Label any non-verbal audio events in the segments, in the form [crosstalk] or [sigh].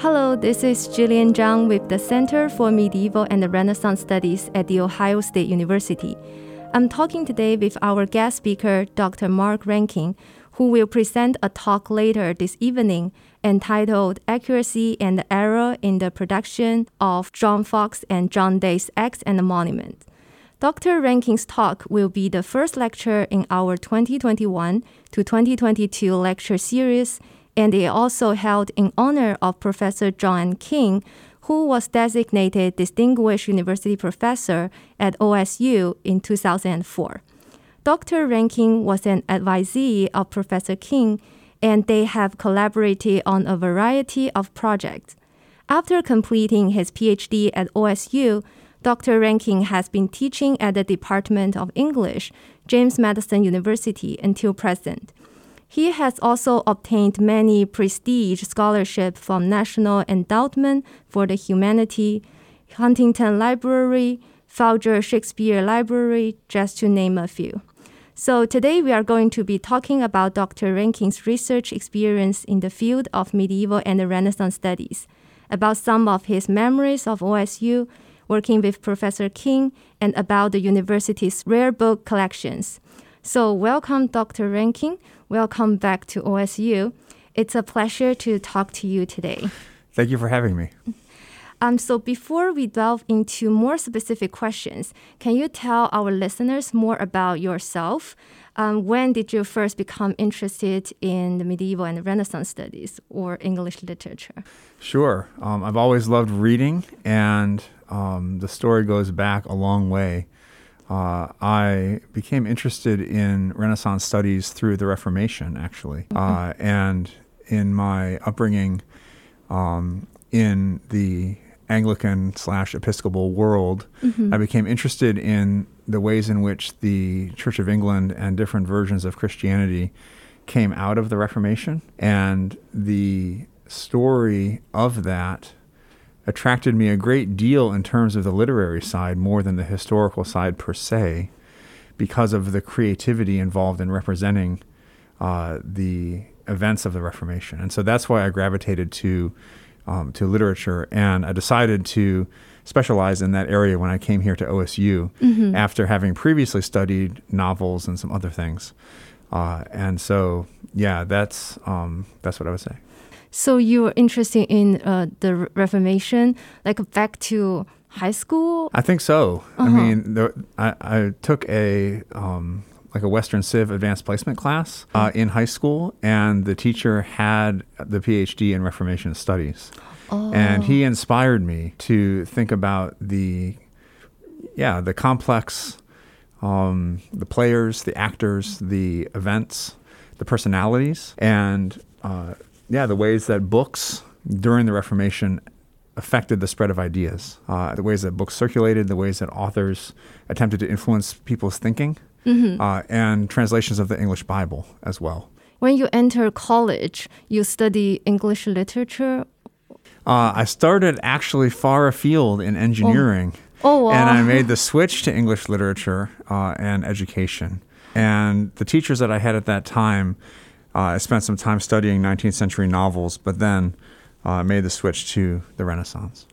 Hello, this is Jillian Zhang with the Center for Medieval and Renaissance Studies at The Ohio State University. I'm talking today with our guest speaker, Dr. Mark Rankin, who will present a talk later this evening entitled Accuracy and Error in the Production of John Foxe and John Day's Acts and Monuments. Dr. Rankin's talk will be the first lecture in our 2021 to 2022 lecture series and it also held in honor of Professor John King, who was designated Distinguished University Professor at OSU in 2004. Dr. Rankin was an advisee of Professor King, and they have collaborated on a variety of projects. After completing his PhD at OSU, Dr. Rankin has been teaching at the Department of English, James Madison University until present. He has also obtained many prestige scholarships from National Endowment for the Humanity, Huntington Library, Folger Shakespeare Library, just to name a few. So today we are going to be talking about Dr. Rankin's research experience in the field of medieval and Renaissance studies, about some of his memories of OSU, working with Professor King, and about the university's rare book collections. So welcome, Dr. Rankin. Welcome back to OSU. It's a pleasure to talk to you today. Thank you for having me. Um, so, before we delve into more specific questions, can you tell our listeners more about yourself? Um, when did you first become interested in the medieval and Renaissance studies or English literature? Sure. Um, I've always loved reading, and um, the story goes back a long way uh, I became interested in Renaissance studies through the Reformation, actually. Mm-hmm. Uh, and in my upbringing um, in the Anglican slash Episcopal world, mm-hmm. I became interested in the ways in which the Church of England and different versions of Christianity came out of the Reformation. And the story of that attracted me a great deal in terms of the literary side more than the historical side per se, because of the creativity involved in representing uh, the events of the Reformation. And so that's why I gravitated to um, to literature, and I decided to specialize in that area when I came here to OSU mm-hmm. after having previously studied novels and some other things. Uh, and so, yeah, that's um, that's what I would say. So you were interested in uh, the Reformation, like back to high school? I think so. Uh-huh. I mean, the, I, I, took a um, like a Western Civ advanced placement class uh, in high school, and the teacher had the PhD in Reformation studies, oh. and he inspired me to think about the yeah the complex. Um, the players, the actors, the events, the personalities, and uh, yeah, the ways that books during the Reformation affected the spread of ideas, uh, the ways that books circulated, the ways that authors attempted to influence people's thinking, mm-hmm. uh, and translations of the English Bible as well. When you enter college, you study English literature. Uh, I started actually far afield in engineering. Oh. Oh, wow. And I made the switch to English literature uh, and education. And the teachers that I had at that time uh, I spent some time studying 19th century novels, but then uh, made the switch to the Renaissance.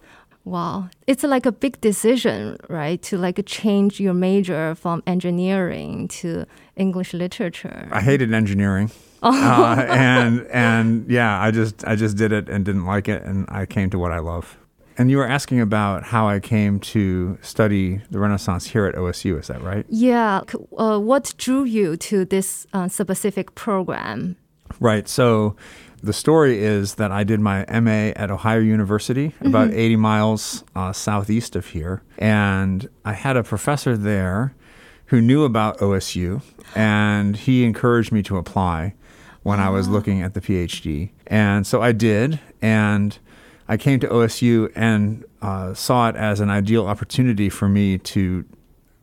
Wow, it's like a big decision, right? To like change your major from engineering to English literature. I hated engineering. Oh. uh, and and yeah, I just I just did it and didn't like it, and I came to what I love. And you were asking about how I came to study the Renaissance here at OSU, is that right? Yeah. Uh, what drew you to this uh, specific program? Right. So the story is that I did my MA at Ohio University, mm-hmm. about 80 miles uh, southeast of here. And I had a professor there who knew about OSU, and he encouraged me to apply when I was ah. looking at the PhD. And so I did. And I came to OSU and uh, saw it as an ideal opportunity for me to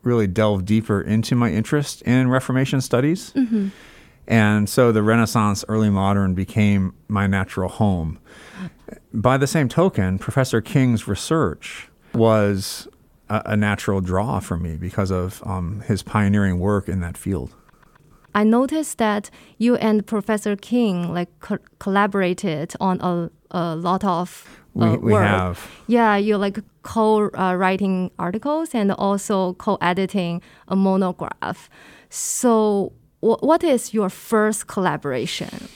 really delve deeper into my interest in Reformation studies. Mm-hmm. And so the Renaissance, early modern became my natural home. By the same token, Professor King's research was a, a natural draw for me because of um, his pioneering work in that field. I noticed that you and Professor King like co- collaborated on a a lot of uh, we work. have. Yeah, you're like co-writing articles and also co-editing a monograph. So, wh- what is your first collaboration?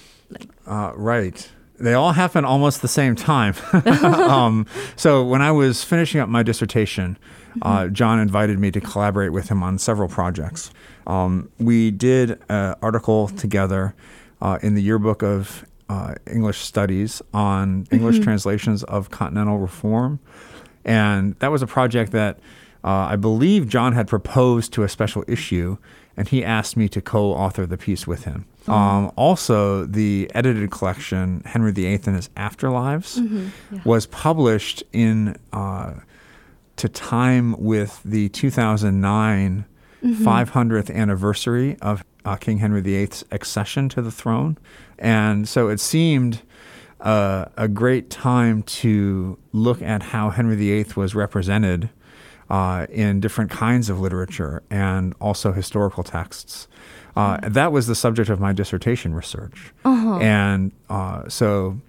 Uh, right. They all happen almost the same time. [laughs] um, so when I was finishing up my dissertation, uh, John invited me to collaborate with him on several projects. Um, we did an article together uh, in the yearbook of uh, English Studies on English translations of continental reform. And that was a project that uh, I believe John had proposed to a special issue, and he asked me to co author the piece with him. Um, also, the edited collection, Henry VIII and His Afterlives, was published in uh, to time with the 2009 500th anniversary of uh, King Henry VIII's accession to the throne. And so it seemed uh, a great time to look at how Henry VIII was represented uh, in different kinds of literature and also historical texts. Uh, that was the subject of my dissertation research. And uh, so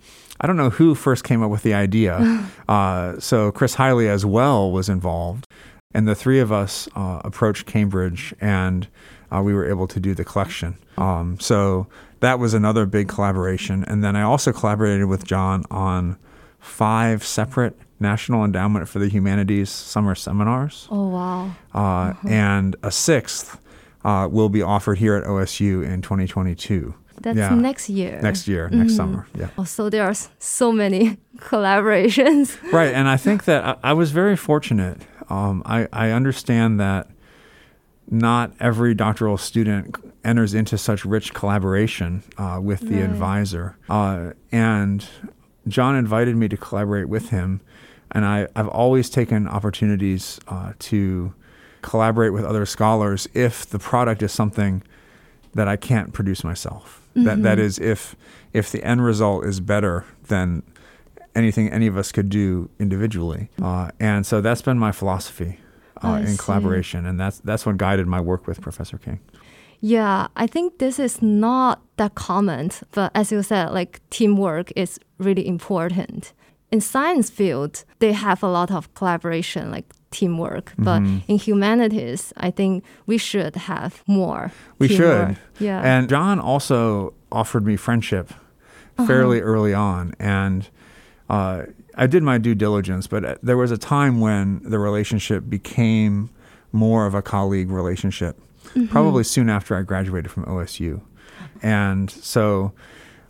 I don't know who first came up with the idea. [laughs] uh, so Chris Highley as well was involved. And the three of us uh, approached Cambridge and uh, we were able to do the collection. Um, so that was another big collaboration. And then I also collaborated with John on five separate National Endowment for the Humanities summer seminars. Oh wow! Uh, And a sixth uh, will be offered here at OSU in 2022. That's Yeah. next year. Next year, next summer. Yeah. Oh, so there are so many [laughs] collaborations. Right. And I think that I, I was very fortunate. Um, I, I understand that not every doctoral student enters into such rich collaboration uh, with the Right. advisor. Uh, and John invited me to collaborate with him. And I, I've always taken opportunities uh, to collaborate with other scholars if the product is something that I can't produce myself. That, that is, if, if the end result is better than anything any of us could do individually. Uh, and so that's been my philosophy uh, in see. collaboration. And that's, that's what guided my work with Professor King. Yeah, I think this is not that common, but as you said, like teamwork is really important. In science field, they have a lot of collaboration, like teamwork. But Mm-hmm. in humanities, I think we should have more. We teamwork. should. Yeah. And John also offered me friendship fairly early on. And uh, I did my due diligence, but uh, there was a time when the relationship became more of a colleague relationship, probably soon after I graduated from OSU. And so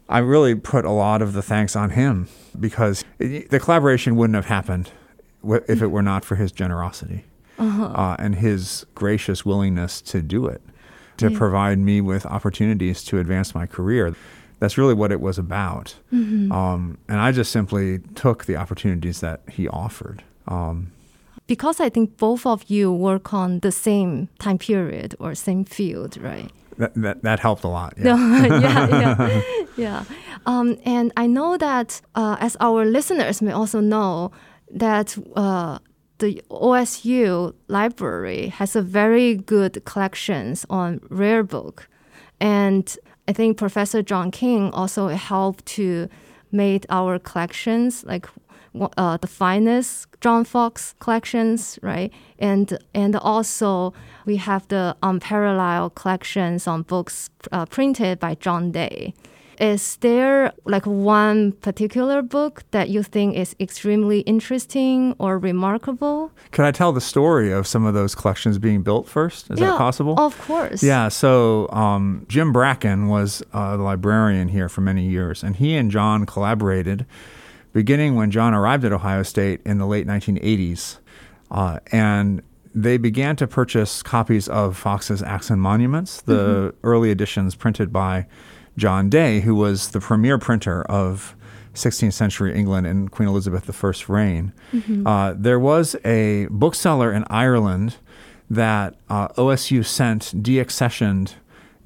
I really put a lot of the thanks on him because it, the collaboration wouldn't have happened if it were not for his generosity uh, and his gracious willingness to do it, to Yeah. provide me with opportunities to advance my career. That's really what it was about. Um, and I just simply took the opportunities that he offered. Um, because I think both of you work on the same time period or same field, right? that, that, that helped a lot. Yeah. No, [laughs] yeah, yeah, [laughs] yeah. Um, and I know that uh, as our listeners may also know that uh, the OSU library has a very good collections on rare book, and I think Professor John King also helped to make our collections like uh, the finest John Foxe collections, right? And and also we have the unparalleled collections on books uh, printed by John Day. Is there like one particular book that you think is extremely interesting or remarkable? Can I tell the story of some of those collections being built first? Is yeah, that possible? Of course. Yeah, so um, Jim Bracken was uh, the librarian here for many years, and he and John collaborated beginning when John arrived at Ohio State in the late 1980s. Uh, and they began to purchase copies of Foxe's Acts and Monuments, the early editions printed by John Day, who was the premier printer of 16th century England in Queen Elizabeth I's reign. Uh, there was a bookseller in Ireland that uh, OSU sent deaccessioned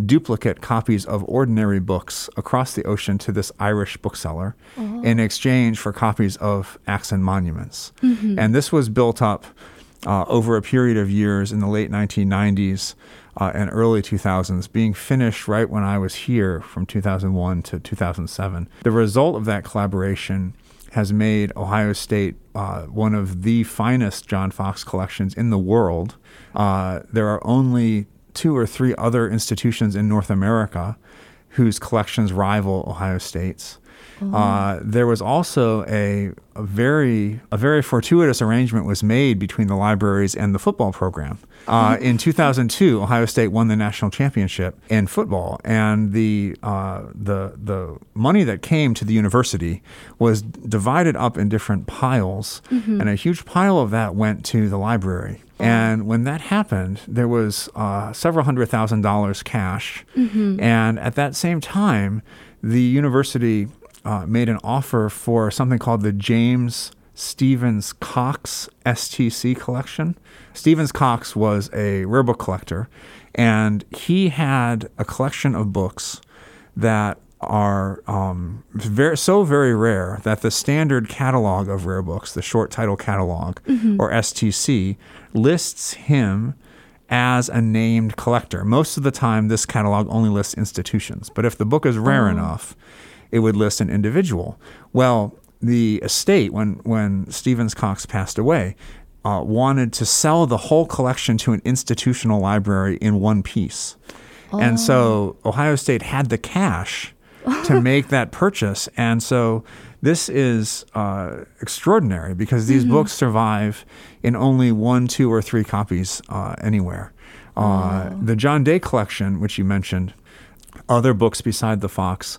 duplicate copies of ordinary books across the ocean to this Irish bookseller in exchange for copies of Acts and Monuments. And this was built up uh, over a period of years in the late 1990s uh, and early 2000s, being finished right when I was here from 2001 to 2007. The result of that collaboration has made Ohio State uh, one of the finest John Foxe collections in the world. Uh, there are only two or three other institutions in North America whose collections rival Ohio State's. Uh, there was also a, a, very a very fortuitous arrangement was made between the libraries and the football program. Uh, mm-hmm. in 2002, Ohio State won the national championship in football, and the uh, the the money that came to the university was divided up in different piles, mm-hmm. and a huge pile of that went to the library. And when that happened, there was uh, several hundred thousand dollars cash. Mm-hmm. And at that same time, the university uh, made an offer for something called the James Stevens Cox STC collection. Stevens Cox was a rare book collector, and he had a collection of books that are um, very, so very rare that the standard catalog of rare books, the short title catalog, mm-hmm. or STC, lists him as a named collector. Most of the time, this catalog only lists institutions, but if the book is rare oh. enough, it would list an individual. Well, the estate, when, when Stevens Cox passed away, uh, wanted to sell the whole collection to an institutional library in one piece. Oh. And so oh. Ohio State had the cash to [laughs] make that purchase. And so this is uh, extraordinary because these mm-hmm. books survive in only one, two, or three copies uh, anywhere. Uh, oh. The John Day collection, which you mentioned, other books beside the Foxe,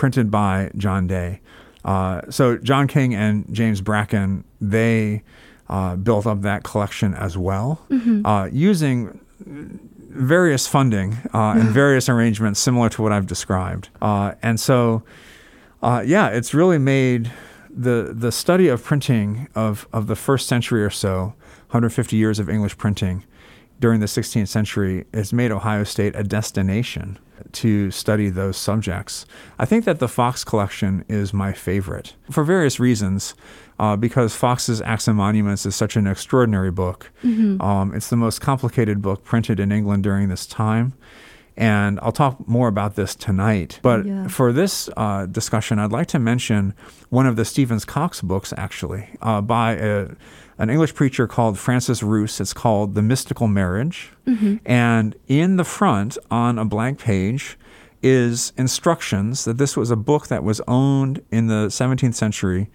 printed by John Day. Uh, so John King and James Bracken, they uh, built up that collection as well, mm-hmm. uh, using various funding uh, and [laughs] various arrangements similar to what I've described. Uh, and so, uh, yeah, it's really made the the study of printing of of the first century or so, 150 years of English printing during the 16th century, has made Ohio State a destination to study those subjects. I think that the Foxe collection is my favorite for various reasons. Uh, because Foxe's Acts and Monuments is such an extraordinary book. Mm-hmm. Um, it's the most complicated book printed in England during this time. And I'll talk more about this tonight. But yeah. for this uh, discussion, I'd like to mention one of the Stevens Cox books, actually, uh, by a, an English preacher called Francis Rous. It's called The Mystical Marriage. Mm-hmm. And in the front, on a blank page, is instructions that this was a book that was owned in the 17th century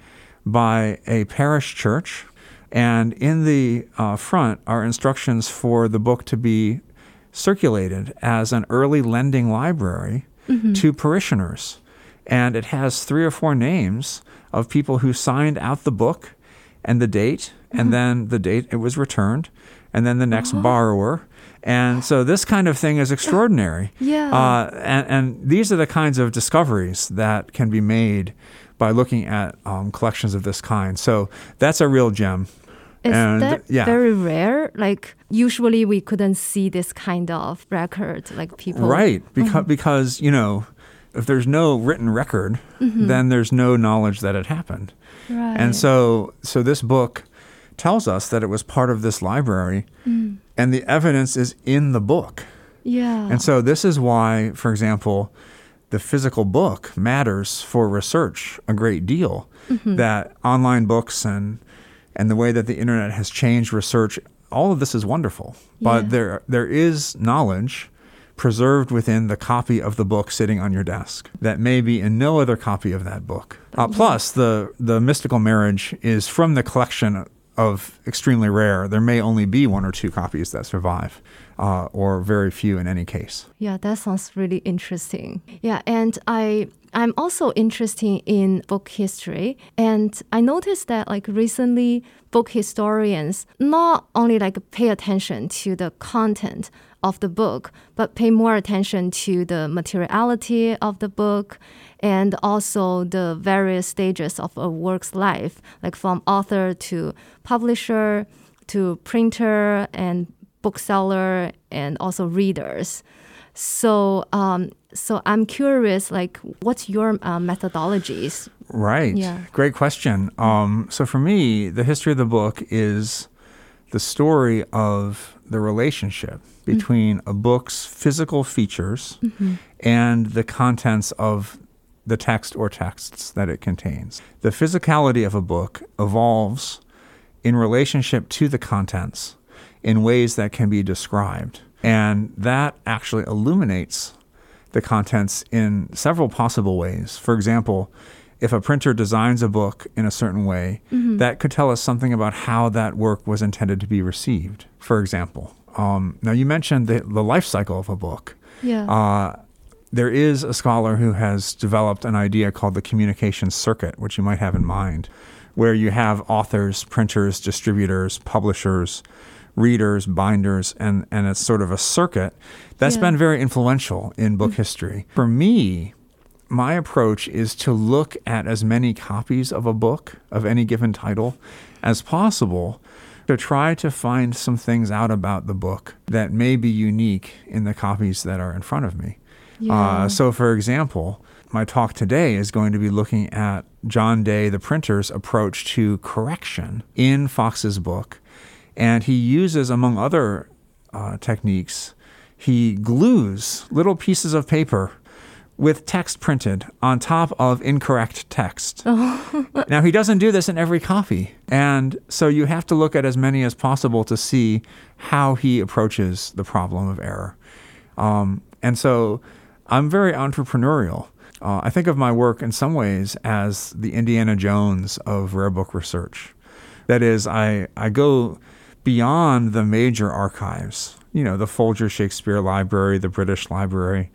by a parish church. And in the uh, front are instructions for the book to be circulated as an early lending library mm-hmm. to parishioners. And it has three or four names of people who signed out the book and the date, mm-hmm. and then the date it was returned, and then the next oh. borrower. And so this kind of thing is extraordinary. Yeah. Uh, and, and these are the kinds of discoveries that can be made by looking at um, collections of this kind. So that's a real gem. Is and, that yeah. very rare? Like usually we couldn't see this kind of record, like people. Right, because mm-hmm. because you know, if there's no written record, mm-hmm. then there's no knowledge that it happened. Right. And so so this book tells us that it was part of this library, mm. and the evidence is in the book. Yeah. And so this is why, for example, the physical book matters for research a great deal. Mm-hmm. That online books and and the way that the internet has changed research, all of this is wonderful. But yeah. there there is knowledge preserved within the copy of the book sitting on your desk that may be in no other copy of that book. Uh, plus, the the mystical marriage is from the collection of extremely rare. There may only be one or two copies that survive uh, or very few in any case. Yeah, that sounds really interesting. Yeah, and I I'm also interested in book history, and I noticed that like recently, book historians not only like pay attention to the content of the book, but pay more attention to the materiality of the book and also the various stages of a work's life, like from author to publisher to printer and bookseller and also readers. So, um, so I'm curious, like, what's your uh, methodologies? Right. Yeah. Great question. Um, so for me, the history of the book is the story of the relationship between mm-hmm. a book's physical features mm-hmm. and the contents of the text or texts that it contains. The physicality of a book evolves in relationship to the contents in ways that can be described. And that actually illuminates the contents in several possible ways. For example, if a printer designs a book in a certain way, mm-hmm. that could tell us something about how that work was intended to be received, for example. Um, now, you mentioned the, the life cycle of a book. Yeah. Uh, there is a scholar who has developed an idea called the communication circuit, which you might have in mind, where you have authors, printers, distributors, publishers, readers, binders, and, and it's sort of a circuit that's yeah. been very influential in book mm-hmm. history. For me, my approach is to look at as many copies of a book of any given title as possible to try to find some things out about the book that may be unique in the copies that are in front of me. Yeah. Uh, so, for example, my talk today is going to be looking at John Day, the printer's approach to correction in Foxe's book. And he uses, among other uh, techniques, he glues little pieces of paper with text printed on top of incorrect text. Oh. [laughs] now, he doesn't do this in every copy. And so you have to look at as many as possible to see how he approaches the problem of error. Um, and so I'm very entrepreneurial. Uh, I think of my work in some ways as the Indiana Jones of rare book research. That is, I, I go beyond the major archives, you know, the Folger Shakespeare Library, the British Library,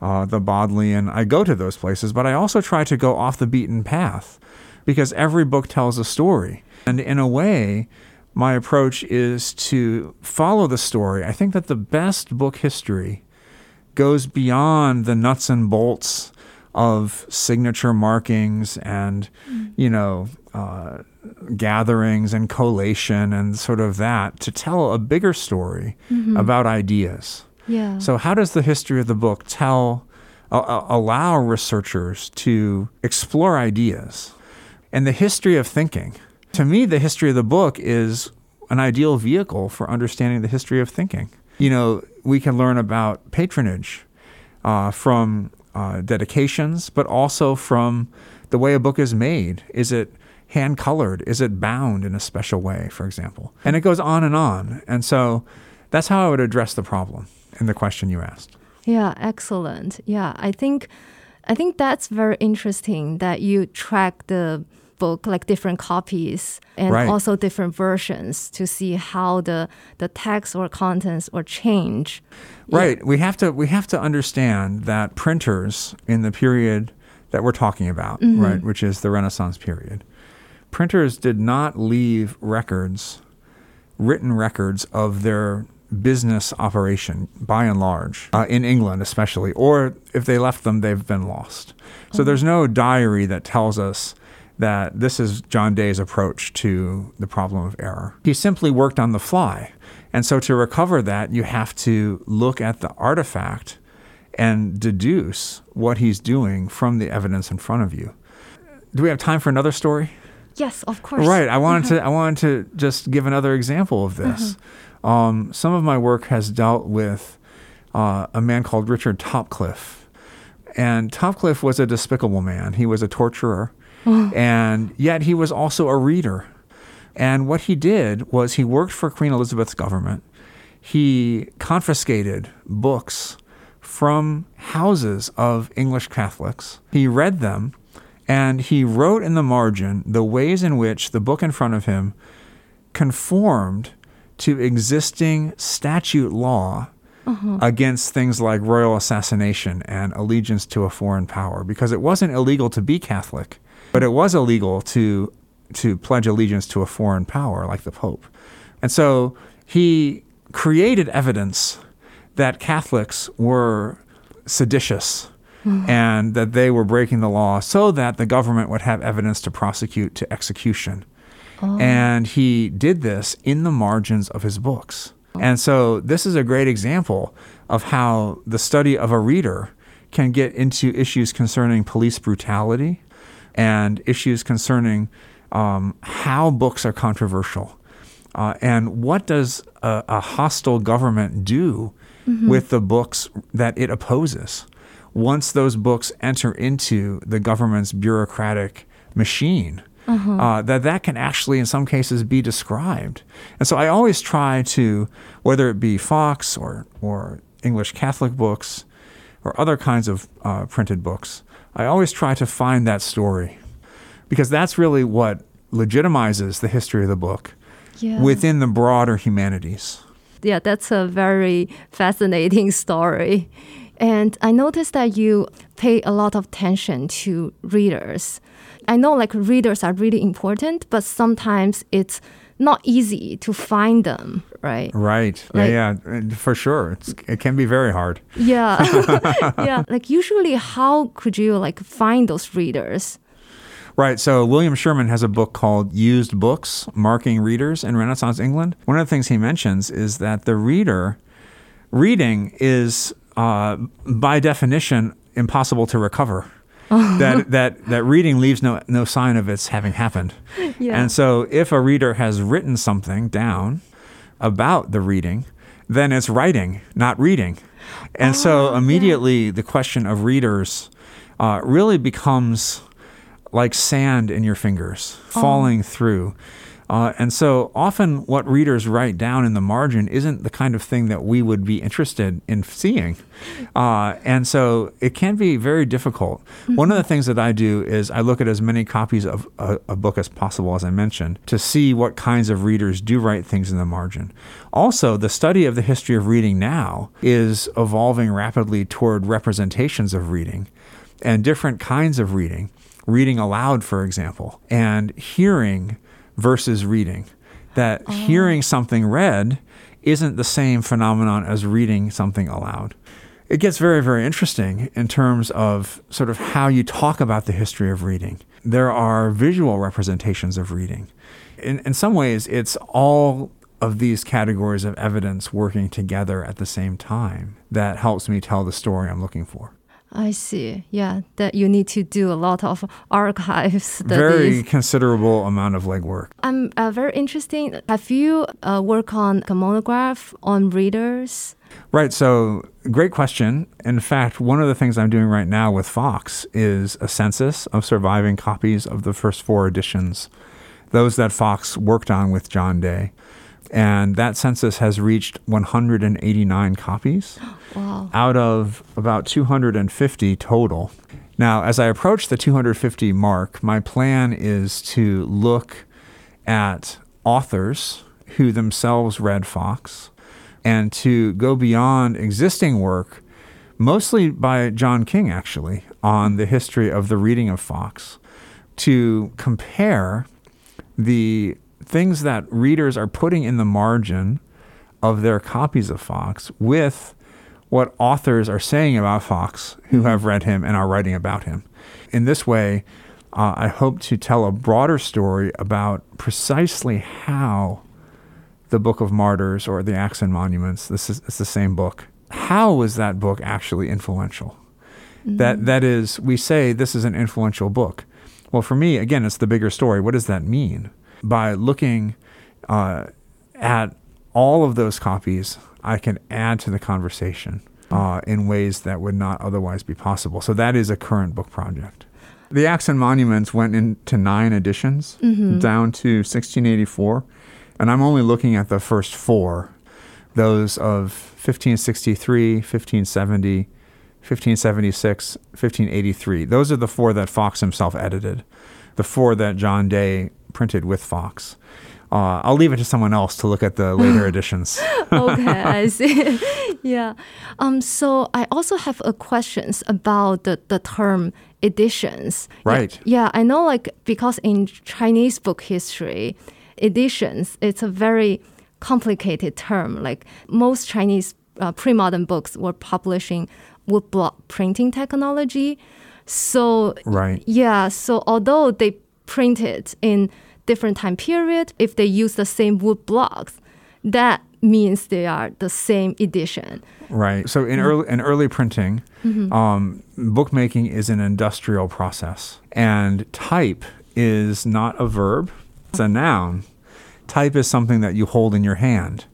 uh, the Bodleian. I go to those places, but I also try to go off the beaten path because every book tells a story. And in a way, my approach is to follow the story. I think that the best book history goes beyond the nuts and bolts of signature markings and, mm. you know, uh, gatherings and collation and sort of that to tell a bigger story mm-hmm. about ideas. Yeah. So, how does the history of the book tell, uh, allow researchers to explore ideas and the history of thinking? To me, the history of the book is an ideal vehicle for understanding the history of thinking. You know, we can learn about patronage uh, from uh, dedications, but also from the way a book is made. Is it hand colored? Is it bound in a special way, for example? And it goes on and on. And so that's how I would address the problem in the question you asked. Yeah, excellent. Yeah, I think I think that's very interesting that you track the book like different copies and right. also different versions to see how the the text or contents or change. Right. Yeah. We have to we have to understand that printers in the period that we're talking about, mm-hmm. right, which is the Renaissance period, printers did not leave records, written records of their business operation by and large, uh, in England especially, or if they left them, they've been lost. So there's no diary that tells us that this is John Day's approach to the problem of error. He simply worked on the fly. And so to recover that, you have to look at the artifact and deduce what he's doing from the evidence in front of you. Do we have time for another story? Yes, of course. Right. I wanted to I wanted to just give another example of this. Mm-hmm. Um, some of my work has dealt with uh, a man called Richard Topcliffe. And Topcliffe was a despicable man. He was a torturer, and yet he was also a reader. And what he did was he worked for Queen Elizabeth's government. He confiscated books from houses of English Catholics. He read them, and he wrote in the margin the ways in which the book in front of him conformed to existing statute law uh-huh. against things like royal assassination and allegiance to a foreign power because it wasn't illegal to be Catholic, but it was illegal to to pledge allegiance to a foreign power like the Pope. And so he created evidence that Catholics were seditious mm-hmm. [sighs] and that they were breaking the law so that the government would have evidence to prosecute to execution. Oh. And he did this in the margins of his books. And so this is a great example of how the study of a reader can get into issues concerning police brutality and issues concerning um, how books are controversial uh, and what does a, a hostile government do mm-hmm. with the books that it opposes once those books enter into the government's bureaucratic machine, uh, that that can actually, in some cases, be described. And so I always try to, whether it be Foxe or or English Catholic books or other kinds of uh, printed books, I always try to find that story because that's really what legitimizes the history of the book Yeah. within the broader humanities. yeah, that's a very fascinating story. And I noticed that you pay a lot of attention to readers. I know like readers are really important, but sometimes it's not easy to find them, right? Right. Like- yeah, yeah, for sure. It's, it can be very hard. Yeah. [laughs] [laughs] yeah. Like usually how could you like find those readers? Right. So William Sherman has a book called Used Books Marking Readers in Renaissance England. One of the things he mentions is that the reader, reading is uh, by definition impossible to recover. [laughs] that, that, that reading leaves no, no sign of its having happened. Yeah. And so if a reader has written something down about the reading, then it's writing, not reading. And so immediately the question of readers uh, really becomes like sand in your fingers falling through. Uh, and so often what readers write down in the margin isn't the kind of thing that we would be interested in seeing. Uh, and so it can be very difficult. One of the things that I do is I look at as many copies of a, a book as possible, as I mentioned, to see what kinds of readers do write things in the margin. Also, the study of the history of reading now is evolving rapidly toward representations of reading and different kinds of reading, reading aloud, for example, and hearing versus reading. That oh. hearing something read isn't the same phenomenon as reading something aloud. It gets very, very interesting in terms of sort of how you talk about the history of reading. There are visual representations of reading. In, in some ways, it's all of these categories of evidence working together at the same time that helps me tell the story I'm looking for. I see. Yeah, that you need to do a lot of archive studies. [laughs] Very considerable amount of legwork. I'm uh, very interesting. Have you uh, work on a monograph on readers? Right. So, great question. In fact, one of the things I'm doing right now with Foxe is a census of surviving copies of the first four editions, those that Foxe worked on with John Day. And that census has reached 189 copies [gasps] Wow. out of about 250 total. Now, as I approach the 250 mark, my plan is to look at authors who themselves read Foxe and to go beyond existing work, mostly by John King, actually, on the history of the reading of Foxe, to compare the things that readers are putting in the margin of their copies of Foxe with what authors are saying about Foxe who have read him and are writing about him. In this way, uh, I hope to tell a broader story about precisely how the Book of Martyrs or the Acts and Monuments, this is it's the same book. How was that book actually influential? That that is, we say this is an influential book. Well, for me, again, it's the bigger story. What does that mean? By looking uh, at all of those copies, I can add to the conversation uh, in ways that would not otherwise be possible. So that is a current book project. The Acts and Monuments went into nine editions down to 1684, and I'm only looking at the first four, those of 1563, 1570, 1576, 1583. Those are the four that Foxe himself edited, the four that John Day printed with Foxe. Uh, I'll leave it to someone else to look at the later [laughs] editions. okay, I [laughs] see. [laughs] yeah. Um. So I also have a questions about the the term editions. Yeah, Right. Yeah, I know. Like because in Chinese book history, editions it's a very complicated term. Like most Chinese uh, pre-modern books were publishing woodblock printing technology. So Right. yeah, so although they printed in different time period, if they use the same wood blocks, that means they are the same edition. Right. So in early in early printing, um, bookmaking is an industrial process, and type is not a verb; it's a noun. Type is something that you hold in your hand.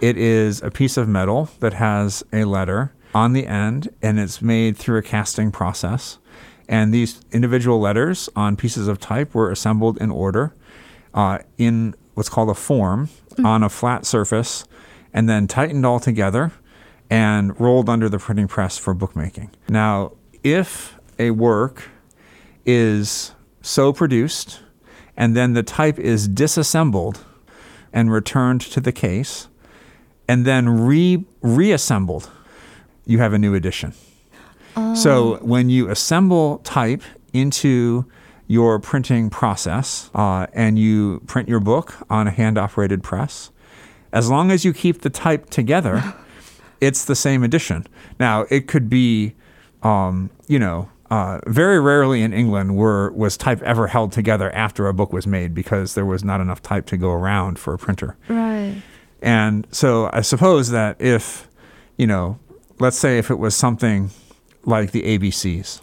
It is a piece of metal that has a letter, on the end, and it's made through a casting process. And these individual letters on pieces of type were assembled in order uh, in what's called a form mm-hmm. on a flat surface and then tightened all together and rolled under the printing press for bookmaking. Now, if a work is so produced and then the type is disassembled and returned to the case and then re- reassembled, you have a new edition. So when you assemble type into your printing process uh, and you print your book on a hand operated press, as long as you keep the type together, [laughs] it's the same edition. Now, it could be, um, you know, uh, very rarely in England were was type ever held together after a book was made because there was not enough type to go around for a printer. Right. And so I suppose that if, you know, let's say if it was something like the ABCs,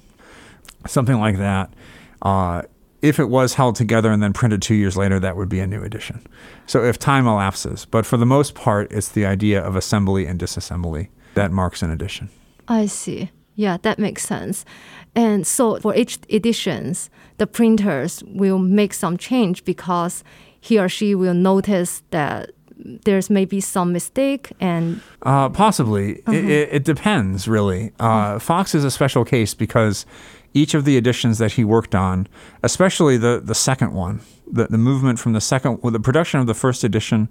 something like that. Uh, if it was held together and then printed two years later, that would be a new edition. So if time elapses, but for the most part, it's the idea of assembly and disassembly that marks an edition. I see. Yeah, that makes sense. And so for each editions, the printers will make some change because he or she will notice that there's maybe some mistake and uh, possibly. Uh-huh. it, it, depends really. Uh, fox is a special case because each of the editions that he worked on especially the, the second one the, the movement from the second well, the production of the first edition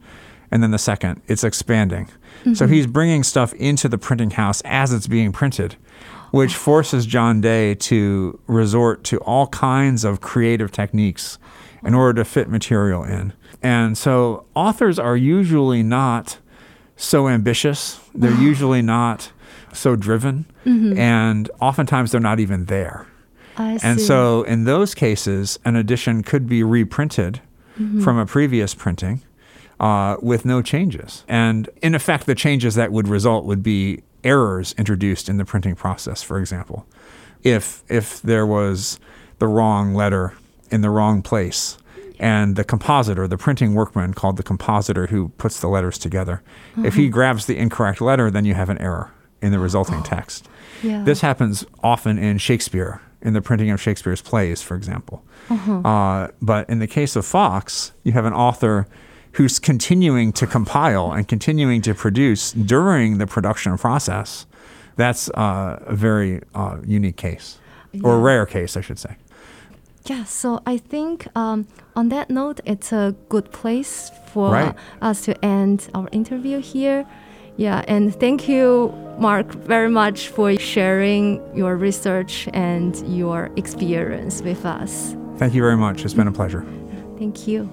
and then the second it's expanding. Mm-hmm. so he's bringing stuff into the printing house as it's being printed which forces john day to resort to all kinds of creative techniques in order to fit material in and so authors are usually not so ambitious. They're [sighs] usually not so driven. Mm-hmm. And oftentimes they're not even there. I and see. so in those cases, an edition could be reprinted mm-hmm. from a previous printing uh, with no changes. And in effect, the changes that would result would be errors introduced in the printing process, for example. If, if there was the wrong letter in the wrong place, and the compositor, the printing workman called the compositor who puts the letters together. Mm-hmm. If he mm-hmm. grabs the incorrect letter, then you have an error in the resulting oh. text. Yeah. This happens often in Shakespeare, in the printing of Shakespeare's plays, for example. Uh-huh. Uh, but in the case of Foxe, you have an author who's continuing to compile and continuing to produce during the production process. That's uh, a very uh, unique case, yeah. or a rare case, I should say. Yeah, so I think um, on that note, it's a good place for right. us to end our interview here. Yeah, and thank you, Mark, very much for sharing your research and your experience with us. Thank you very much. It's been a pleasure. Thank you.